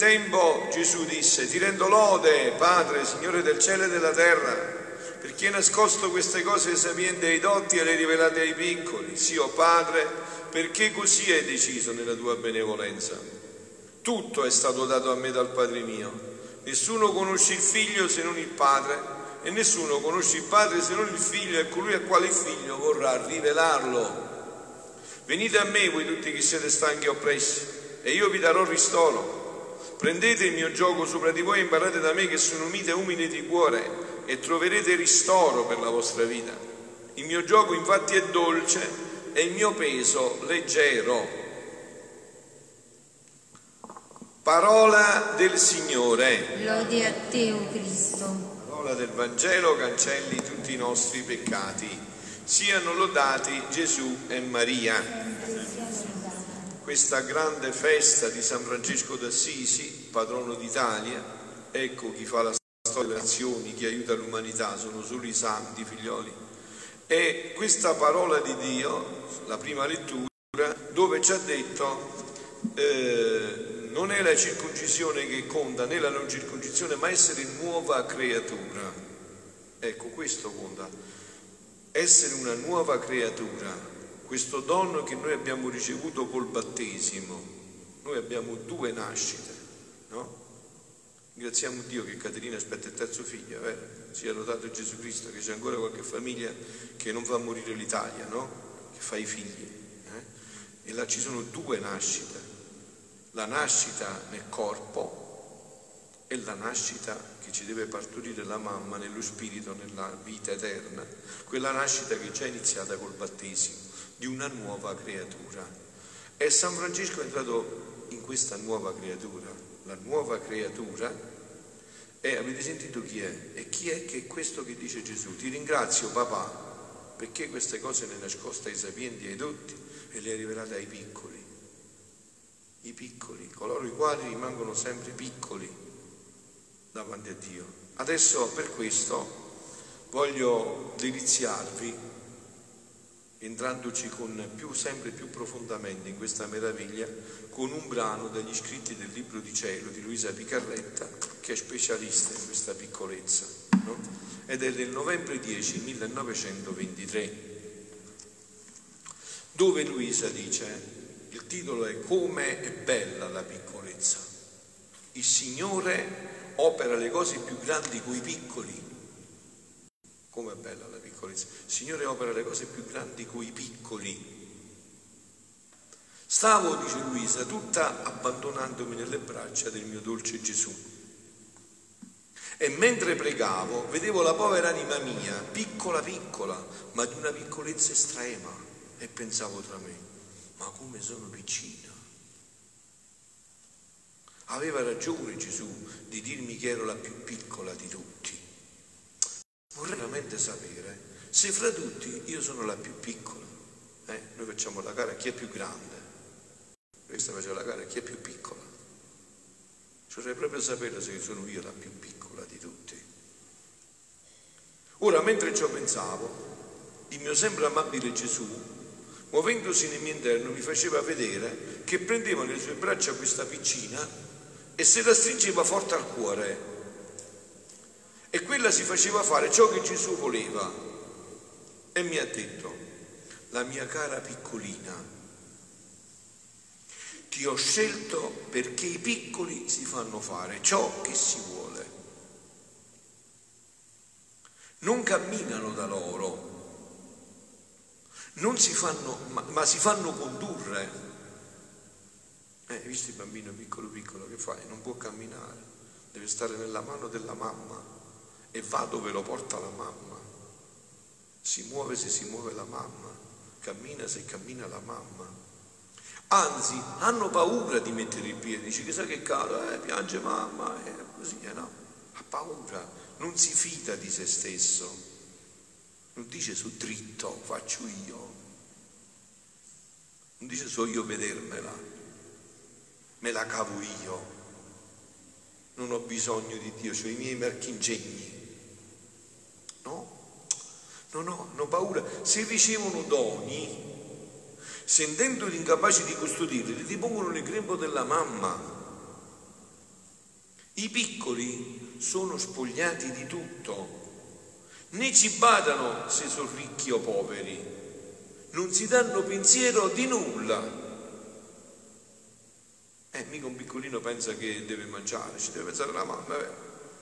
tempo Gesù disse, ti rendo lode, Padre, Signore del cielo e della terra, perché hai nascosto queste cose sapienti ai dotti e le hai rivelate ai piccoli. Sì, o Padre, perché così hai deciso nella tua benevolenza. Tutto è stato dato a me dal Padre mio. Nessuno conosce il Figlio se non il Padre e nessuno conosce il Padre se non il Figlio e colui a quale il Figlio vorrà rivelarlo. Venite a me voi tutti che siete stanchi e oppressi e io vi darò ristoro. Prendete il mio gioco sopra di voi e imparate da me che sono mite e umile di cuore e troverete ristoro per la vostra vita. Il mio gioco infatti è dolce e il mio peso leggero. Parola del Signore. Lode a te, o Cristo. Parola del Vangelo cancelli tutti i nostri peccati. Siano lodati Gesù e Maria. Questa grande festa di San Francesco d'Assisi, patrono d'Italia, ecco chi fa la storia delle nazioni, chi aiuta l'umanità, sono solo i santi figlioli. E questa parola di Dio, la prima lettura, dove ci ha detto eh, non è la circoncisione che conta né la non circoncisione, ma essere nuova creatura. Ecco, questo conta. Essere una nuova creatura, questo dono che noi abbiamo ricevuto col battesimo. Noi abbiamo due nascite, no? Ringraziamo Dio che Caterina aspetta il terzo figlio, eh? sia lodato Gesù Cristo, che c'è ancora qualche famiglia che non fa morire l'Italia, no? Che fa i figli. Eh? E là ci sono due nascite la nascita nel corpo e la nascita che ci deve partorire la mamma nello spirito, nella vita eterna, quella nascita che è già iniziata col battesimo di una nuova creatura. E San Francesco è entrato in questa nuova creatura, la nuova creatura. E avete sentito chi è? E chi è che è questo che dice Gesù? Ti ringrazio papà perché queste cose le nascoste ai sapienti e ai dotti e le hai rivelate ai piccoli i piccoli, coloro i quali rimangono sempre piccoli davanti a Dio. Adesso per questo voglio deliziarvi, entrandoci più, sempre più profondamente in questa meraviglia, con un brano degli scritti del Libro di Cielo di Luisa Picarretta, che è specialista in questa piccolezza, no? ed è del novembre 10 1923, dove Luisa dice il titolo è Come è bella la piccolezza. Il Signore opera le cose più grandi coi piccoli. Come è bella la piccolezza. Il Signore opera le cose più grandi coi piccoli. Stavo, dice Luisa, tutta abbandonandomi nelle braccia del mio dolce Gesù. E mentre pregavo, vedevo la povera anima mia, piccola piccola, ma di una piccolezza estrema, e pensavo tra me, ma come sono piccino. Aveva ragione Gesù di dirmi che ero la più piccola di tutti. Vorrei veramente sapere se fra tutti io sono la più piccola. Eh, noi facciamo la gara chi è più grande, questa faceva la gara chi è più piccola. Vorrei proprio sapere se sono io la più piccola di tutti. Ora, mentre ciò pensavo, il mio sempre amabile Gesù muovendosi nel mio interno, mi faceva vedere che prendeva nelle sue braccia questa piccina e se la stringeva forte al cuore. E quella si faceva fare ciò che Gesù voleva. E mi ha detto, la mia cara piccolina, ti ho scelto perché i piccoli si fanno fare ciò che si vuole. Non camminano da loro, si fanno, ma, ma si fanno condurre. Eh, visto il bambino piccolo piccolo che fai? Non può camminare, deve stare nella mano della mamma e va dove lo porta la mamma. Si muove se si muove la mamma, cammina se cammina la mamma. Anzi, hanno paura di mettere il piede, dice chissà che caro, eh, piange mamma, eh, così, eh, no? Ha paura, non si fida di se stesso non dice su dritto, faccio io. Non dice so io vedermela, me la cavo io. Non ho bisogno di Dio, ho i miei marchingegni. No? non hanno paura. Se ricevono doni, sentendoli incapaci di custodirli, li depongono nel grembo della mamma. I piccoli sono spogliati di tutto, né ci badano se sono ricchi o poveri, non si danno pensiero di nulla. Eh, mica un piccolino pensa che deve mangiare, ci deve pensare la mamma, eh,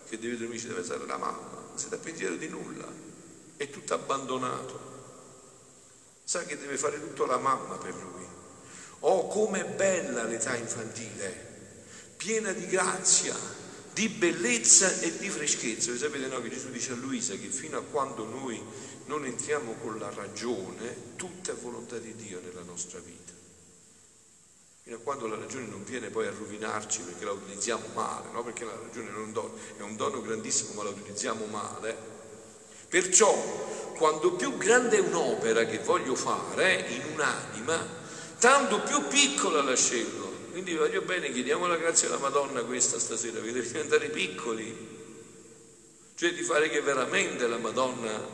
che deve dormire, ci deve pensare la mamma, si dà pensiero di nulla, è tutto abbandonato. Sa che deve fare tutto la mamma per lui. Oh, com'è bella l'età infantile, piena di grazia, di bellezza e di freschezza. Voi sapete no, che Gesù dice a Luisa che fino a quando noi non entriamo con la ragione, tutta è volontà di Dio nella nostra vita. Fino a quando la ragione non viene poi a rovinarci perché la utilizziamo male, no? perché la ragione è un dono, è un dono grandissimo ma la utilizziamo male. Perciò quando più grande è un'opera che voglio fare in un'anima, tanto più piccola la scelgo. Quindi voglio bene, chiediamo la grazia alla Madonna questa stasera, per diventare piccoli, cioè di fare che veramente la Madonna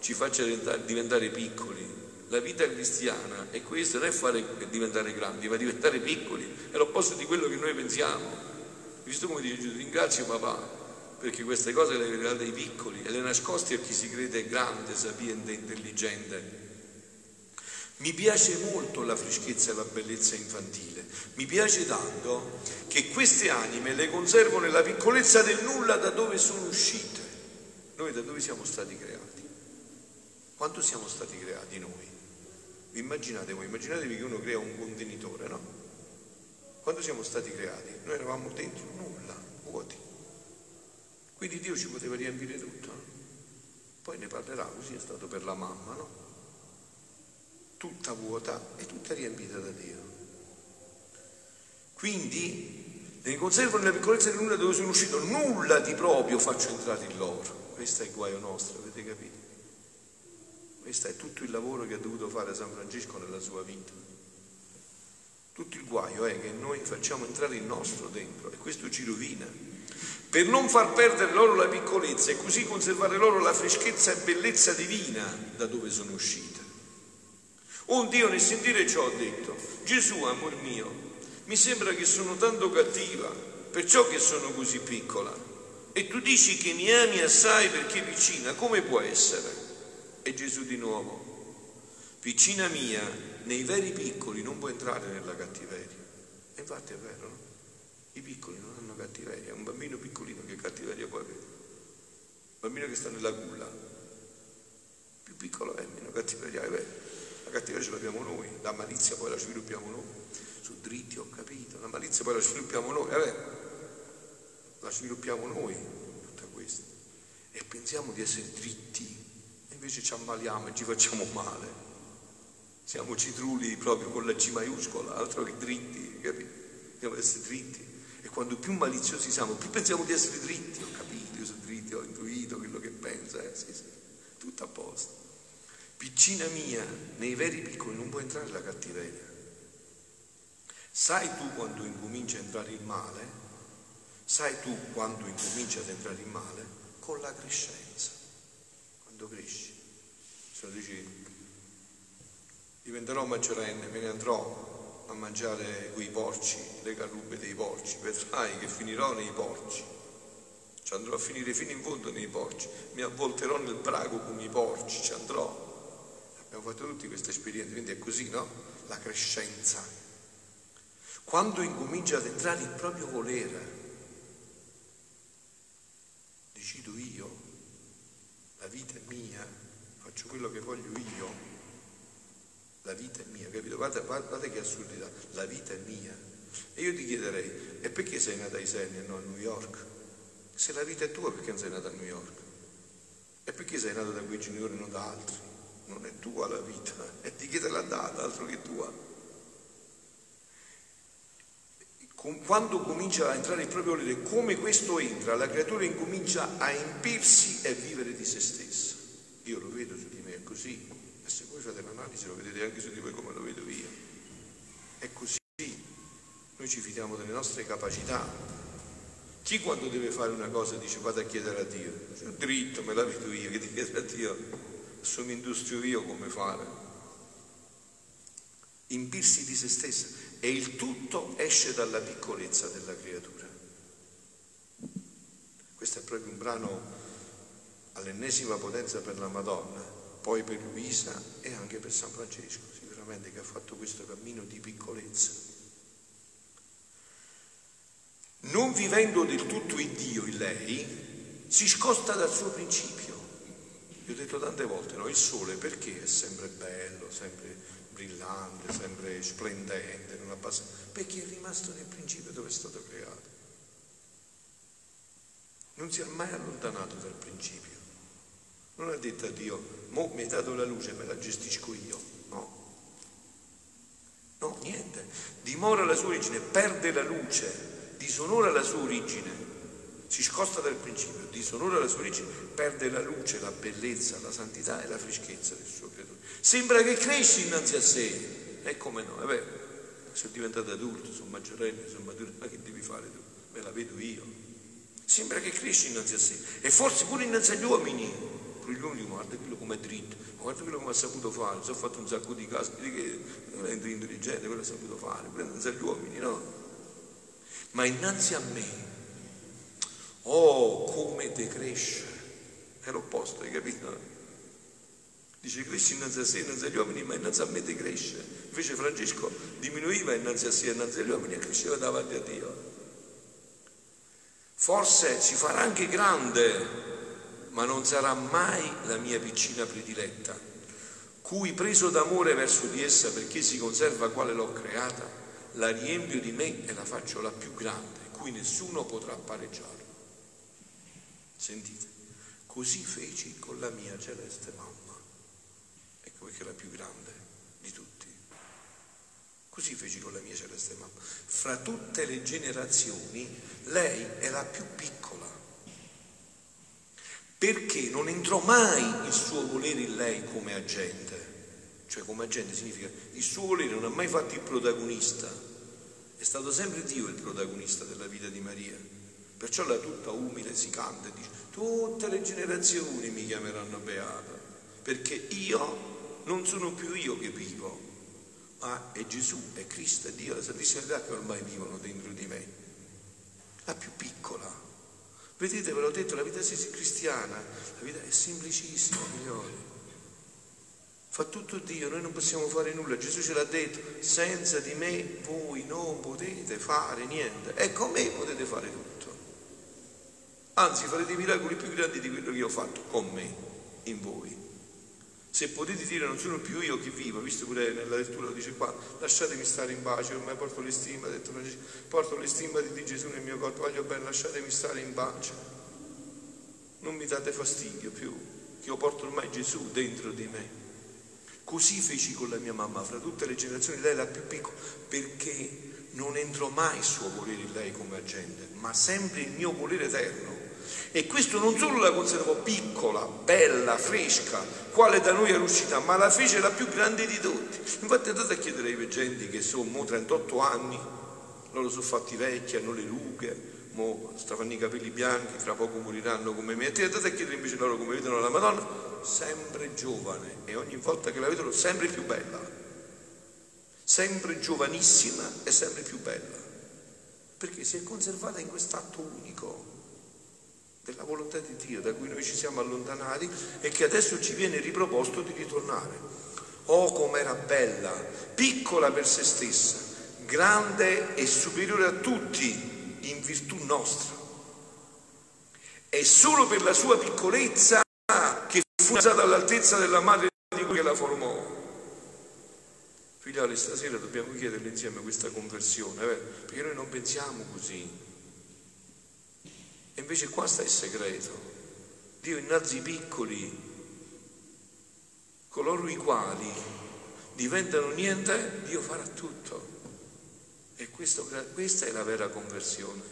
ci faccia diventare piccoli. La vita cristiana è questa, non è fare diventare grandi, ma diventare piccoli, è l'opposto di quello che noi pensiamo. Visto come dice Gesù, ringrazio papà, perché queste cose le vedrà dai piccoli e le nascosti a chi si crede grande, sapiente, intelligente. Mi piace molto la freschezza e la bellezza infantile, mi piace tanto che queste anime le conservo nella piccolezza del nulla da dove sono uscite. Noi da dove siamo stati creati? Quanto siamo stati creati noi? Immaginate voi? Immaginatevi che uno crea un contenitore, no? Quando siamo stati creati? Noi eravamo dentro nulla, vuoti. Quindi Dio ci poteva riempire tutto. No? Poi ne parlerà, così è stato per la mamma, no? tutta vuota e tutta riempita da Dio. Quindi ne conservo nella piccolezza di nulla dove sono uscito, nulla di proprio faccio entrare in loro. Questo è il guaio nostro, avete capito? Questo è tutto il lavoro che ha dovuto fare San Francesco nella sua vita. Tutto il guaio è che noi facciamo entrare il nostro dentro e questo ci rovina. Per non far perdere loro la piccolezza e così conservare loro la freschezza e bellezza divina da dove sono uscite. Un Dio nel sentire ciò ha detto, Gesù, amor mio, mi sembra che sono tanto cattiva, perciò che sono così piccola. E tu dici che mi ami assai perché vicina, come può essere? E Gesù di nuovo, vicina mia, nei veri piccoli non può entrare nella cattiveria. E infatti è vero, no? I piccoli non hanno cattiveria, un bambino piccolino che cattiveria può avere. Un bambino che sta nella culla, più piccolo è, meno cattiveria è vero cattiveria ce l'abbiamo noi, la malizia poi la sviluppiamo noi. Su dritti ho capito, la malizia poi la sviluppiamo noi, vabbè, la sviluppiamo noi tutta questa. E pensiamo di essere dritti, invece ci ammaliamo e ci facciamo male. Siamo citruli proprio con la C maiuscola, altro che dritti, capito? Dobbiamo essere dritti. E quando più maliziosi siamo, più pensiamo di essere dritti. Ho capito, io sono dritti, ho intuito quello che pensa, eh, sì, sì, tutto a posto. Piccina mia, nei veri piccoli non può entrare la cattiveria. Sai tu quando incomincia a entrare il male? Sai tu quando incomincia ad entrare il male? Con la crescenza. Quando cresci. Lo dici, diventerò maggiorenne, me ne andrò a mangiare quei porci, le carrube dei porci, vedrai che finirò nei porci. Ci andrò a finire fino in fondo nei porci, mi avvolterò nel prago con i porci, ci andrò Abbiamo fatto tutti queste esperienze, quindi è così, no? La crescenza. Quando incomincia ad entrare il proprio volere, decido io, la vita è mia, faccio quello che voglio io, la vita è mia, capito? Guarda, guarda che assurdità, la vita è mia. E io ti chiederei, e perché sei nata a Isernia e non a New York? Se la vita è tua, perché non sei nata a New York? E perché sei nata da quei genitori e non da altri? non è tua la vita, è di chi te l'ha data, altro che tua. Quando comincia a entrare il proprio volere, come questo entra, la creatura incomincia a empirsi e a vivere di se stessa. Io lo vedo su di me, è così. E se voi fate l'analisi lo vedete anche su di voi come lo vedo io. È così. Noi ci fidiamo delle nostre capacità. Chi quando deve fare una cosa dice vado a chiedere a Dio? Dritto, me la vedo io, che ti chiede a Dio mi industrio io come fare. Impirsi di se stessa e il tutto esce dalla piccolezza della creatura. Questo è proprio un brano all'ennesima potenza per la Madonna, poi per Luisa e anche per San Francesco, sicuramente che ha fatto questo cammino di piccolezza. Non vivendo del tutto il Dio in lei, si scosta dal suo principio. Vi ho detto tante volte, no? Il sole perché è sempre bello, sempre brillante, sempre splendente, non abbassa, perché è rimasto nel principio dove è stato creato. Non si è mai allontanato dal principio. Non ha detto a Dio, mo mi hai dato la luce, me la gestisco io. No. No, niente. Dimora la sua origine, perde la luce, disonora la sua origine, si scosta dal principio, disonora la sua origine, perde la luce, la bellezza, la santità e la freschezza del suo creatore. Sembra che cresci innanzi a sé, e come no, è vero, sono diventato adulto, sono maggiorenne, sono maturo, ma che devi fare tu? Me la vedo io. Sembra che cresci innanzi a sé, e forse pure innanzi agli uomini, gli uomini, guarda quello come è dritto, guarda quello come ha saputo fare, si è fatto un sacco di casi, di che è intelligente, quello ha saputo fare, pure innanzi agli uomini, no? Ma innanzi a me, Oh, come decresce! È l'opposto, hai capito? Dice cresci innanzi a sé, innanzi agli uomini, ma innanzi a me decresce. Invece Francesco diminuiva innanzi a sé, innanzi agli uomini e cresceva davanti a Dio. Forse si farà anche grande, ma non sarà mai la mia piccina prediletta, cui preso d'amore verso di essa perché si conserva quale l'ho creata, la riempio di me e la faccio la più grande, cui nessuno potrà pareggiare. Sentite, così feci con la mia celeste mamma. Ecco perché è la più grande di tutti. Così feci con la mia celeste mamma. Fra tutte le generazioni lei è la più piccola. Perché non entrò mai il suo volere in lei come agente. Cioè come agente significa il suo volere non ha mai fatto il protagonista. È stato sempre Dio il protagonista della vita di Maria. Perciò la tutta umile si canta e dice, tutte le generazioni mi chiameranno beata, perché io non sono più io che vivo, ma è Gesù, è Cristo, è Dio, la Santissima Trinità che ormai vivono dentro di me. La più piccola. Vedete, ve l'ho detto, la vita cristiana, la vita è semplicissima, figlioli. Fa tutto Dio, noi non possiamo fare nulla. Gesù ce l'ha detto, senza di me voi non potete fare niente. E con me potete fare tutto. Anzi, farete miracoli più grandi di quello che ho fatto con me, in voi. Se potete dire non sono più io che vivo, visto pure nella lettura dice qua, lasciatemi stare in pace, ormai porto le stima, detto porto le stima di Gesù nel mio corpo, voglio bene, lasciatemi stare in pace. Non mi date fastidio più, che io porto ormai Gesù dentro di me. Così feci con la mia mamma, fra tutte le generazioni, lei la più piccola, perché non entro mai il suo volere in lei come agente, ma sempre il mio volere eterno e questo non solo la conservò piccola, bella, fresca, quale da noi era uscita, ma la fece la più grande di tutti. Infatti andate a chiedere ai veggenti che sono 38 anni, loro sono fatti vecchi, hanno le rughe, mo stavano i capelli bianchi, tra poco moriranno come me. E andate a chiedere invece loro come vedono la Madonna, sempre giovane e ogni volta che la vedono sempre più bella, sempre giovanissima e sempre più bella, perché si è conservata in quest'atto unico della volontà di Dio da cui noi ci siamo allontanati e che adesso ci viene riproposto di ritornare. Oh, com'era bella, piccola per se stessa, grande e superiore a tutti in virtù nostra. È solo per la sua piccolezza che fu alzata all'altezza della madre di che la formò. Figlioli, stasera dobbiamo chiederle insieme questa conversione, eh? perché noi non pensiamo così. E invece qua sta il segreto. Dio innalza i piccoli, coloro i quali diventano niente, Dio farà tutto. E questo, questa è la vera conversione.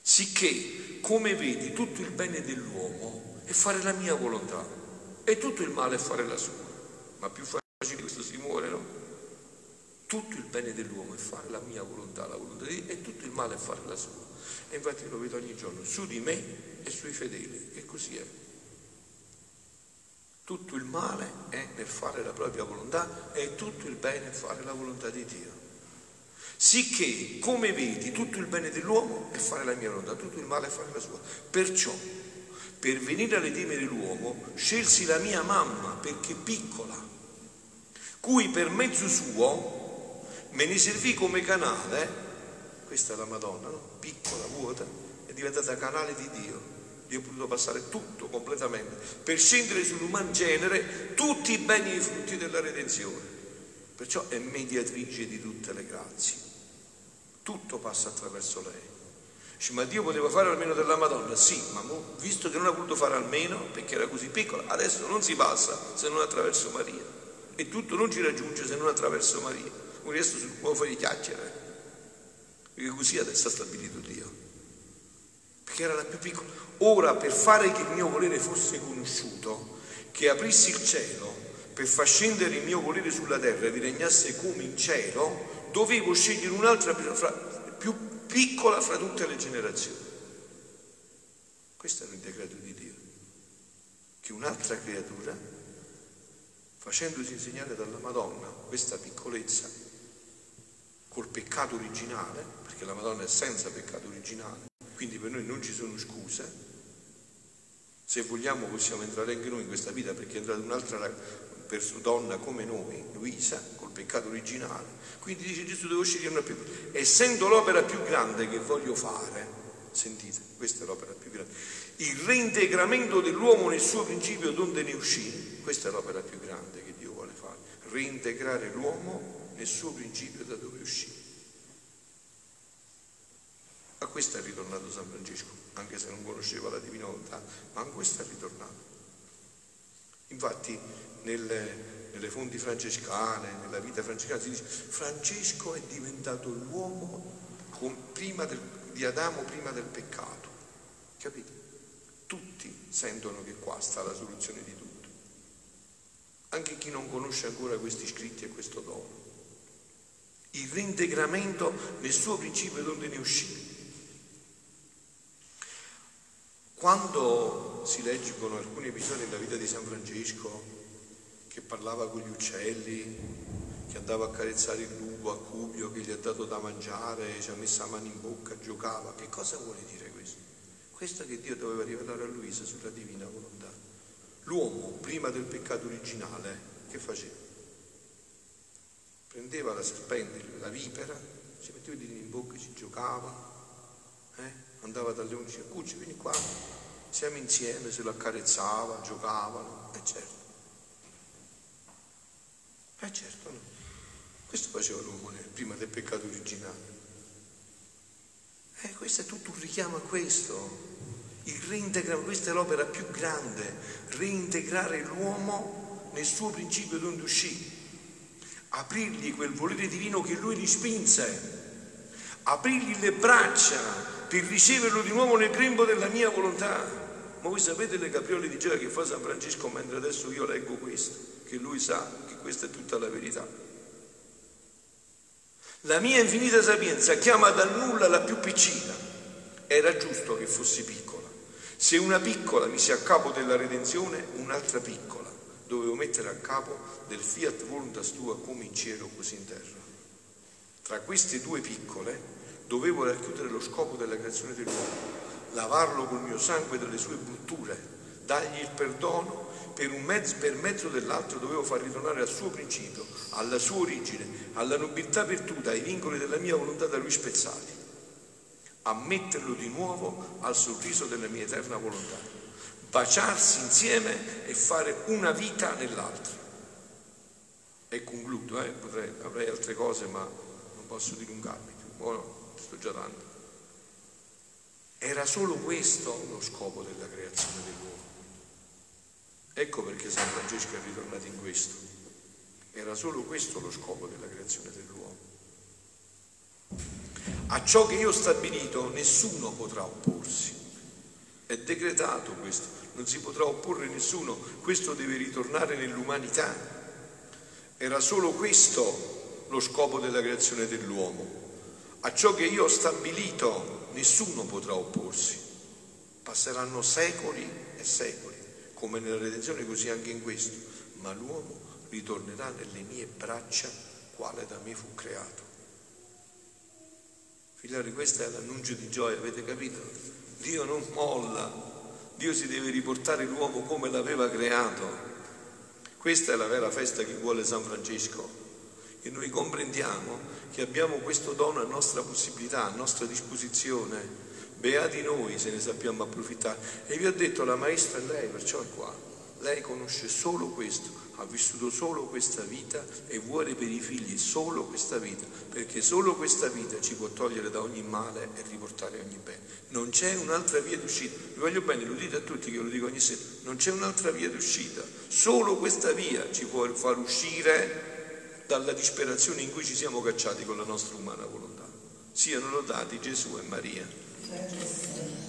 Sicché, come vedi, tutto il bene dell'uomo è fare la mia volontà e tutto il male è fare la sua. Ma più facile questo si muore, no? Tutto il bene dell'uomo è fare la mia volontà, la volontà di Dio, e tutto il male è fare la sua. E infatti lo vedo ogni giorno, su di me e sui fedeli, e così è. Tutto il male è nel fare la propria volontà e tutto il bene nel fare la volontà di Dio. Sicché, come vedi, tutto il bene dell'uomo è fare la mia volontà, tutto il male è fare la sua. Perciò, per venire a redimere l'uomo, scelsi la mia mamma perché piccola, cui per mezzo suo me ne servì come canale, questa è la Madonna, no? piccola, vuota, è diventata canale di Dio Dio ha potuto passare tutto completamente per scendere sull'uman genere tutti i beni e i frutti della redenzione. Perciò è mediatrice di tutte le grazie. Tutto passa attraverso lei. Dice, ma Dio poteva fare almeno della Madonna? Sì, ma visto che non ha voluto fare almeno perché era così piccola, adesso non si passa se non attraverso Maria. E tutto non ci raggiunge se non attraverso Maria. Un resto sul può fare chiacchiere. Perché così adesso ha stabilito Dio. Perché era la più piccola. Ora, per fare che il mio volere fosse conosciuto, che aprissi il cielo per far scendere il mio volere sulla terra e vi regnasse come in cielo, dovevo scegliere un'altra più piccola fra tutte le generazioni. Questo era il decreto di Dio, che un'altra creatura, facendosi insegnare dalla Madonna questa piccolezza, col peccato originale, perché la Madonna è senza peccato originale, quindi per noi non ci sono scuse, se vogliamo possiamo entrare anche noi in questa vita perché è entrata un'altra donna come noi, Luisa, col peccato originale. Quindi dice Gesù devo scegliere una più. Essendo l'opera più grande che voglio fare, sentite, questa è l'opera più grande, il reintegramento dell'uomo nel suo principio donde ne uscì, questa è l'opera più grande che Dio vuole fare, reintegrare l'uomo nel suo principio da dove uscì. A questo è ritornato San Francesco, anche se non conosceva la divina volontà, ma a questo è ritornato. Infatti nelle, nelle fonti francescane, nella vita francescana si dice Francesco è diventato l'uomo con, del, di Adamo prima del peccato. Capite? Tutti sentono che qua sta la soluzione di tutto. Anche chi non conosce ancora questi scritti e questo dono. Il reintegramento nel suo principio donde ne uscì. Quando si leggono alcuni episodi della vita di San Francesco, che parlava con gli uccelli, che andava a carezzare il lupo a Cubio, che gli ha dato da mangiare, ci ha messo la mano in bocca, giocava, che cosa vuole dire questo? Questo che Dio doveva rivelare a Luisa sulla divina volontà. L'uomo, prima del peccato originale, che faceva? Prendeva la serpente, la vipera, ci metteva i diti in bocca, ci giocava, eh? andava dalle 11 a Cucci, vieni qua, siamo insieme, se lo accarezzava, giocavano, e certo. E certo, no. Questo faceva l'uomo prima del peccato originale. E questo è tutto un richiamo a questo. Il reintegrare, questa è l'opera più grande, reintegrare l'uomo nel suo principio donde uscì, aprirgli quel volere divino che lui gli spinse, aprirgli le braccia per riceverlo di nuovo nel grembo della mia volontà. Ma voi sapete le capriole di gioia che fa San Francesco mentre adesso io leggo questo, che lui sa che questa è tutta la verità. La mia infinita sapienza chiama dal nulla la più piccina. Era giusto che fossi piccola. Se una piccola mi sia a capo della redenzione, un'altra piccola dovevo mettere a capo del fiat voluntas tua come in cielo così in terra. Tra queste due piccole dovevo racchiudere lo scopo della creazione dell'uomo, lavarlo col mio sangue dalle sue brutture, dargli il perdono, per, mezzo, per mezzo dell'altro dovevo far ritornare al suo principio, alla sua origine, alla nobiltà virtuta, ai vincoli della mia volontà da lui spezzati, a metterlo di nuovo al sorriso della mia eterna volontà, baciarsi insieme e fare una vita nell'altra. E concludo, eh? Potrei, avrei altre cose ma non posso dilungarmi più. Oh no sto già dando. Era solo questo lo scopo della creazione dell'uomo. Ecco perché San Francesco è ritornato in questo. Era solo questo lo scopo della creazione dell'uomo. A ciò che io ho stabilito nessuno potrà opporsi. È decretato questo, non si potrà opporre nessuno, questo deve ritornare nell'umanità. Era solo questo lo scopo della creazione dell'uomo. A ciò che io ho stabilito nessuno potrà opporsi. Passeranno secoli e secoli. come nella redenzione così anche in questo, ma l'uomo ritornerà nelle mie braccia quale da me fu creato. Figlioli, questo è l'annuncio di gioia, avete capito? Dio non molla, Dio si deve riportare l'uomo come l'aveva creato. Questa è la vera festa che vuole San Francesco. E noi comprendiamo che abbiamo questo dono a nostra possibilità, a nostra disposizione. Beati noi se ne sappiamo approfittare. E vi ho detto, la maestra è lei, perciò è qua. Lei conosce solo questo, ha vissuto solo questa vita e vuole per i figli solo questa vita, perché solo questa vita ci può togliere da ogni male e riportare ogni bene. Non c'è un'altra via d'uscita. Vi voglio bene, lo dite a tutti che lo dico ogni sera, non c'è un'altra via d'uscita. Solo questa via ci può far uscire dalla disperazione in cui ci siamo cacciati con la nostra umana volontà. Siano lodati Gesù e Maria.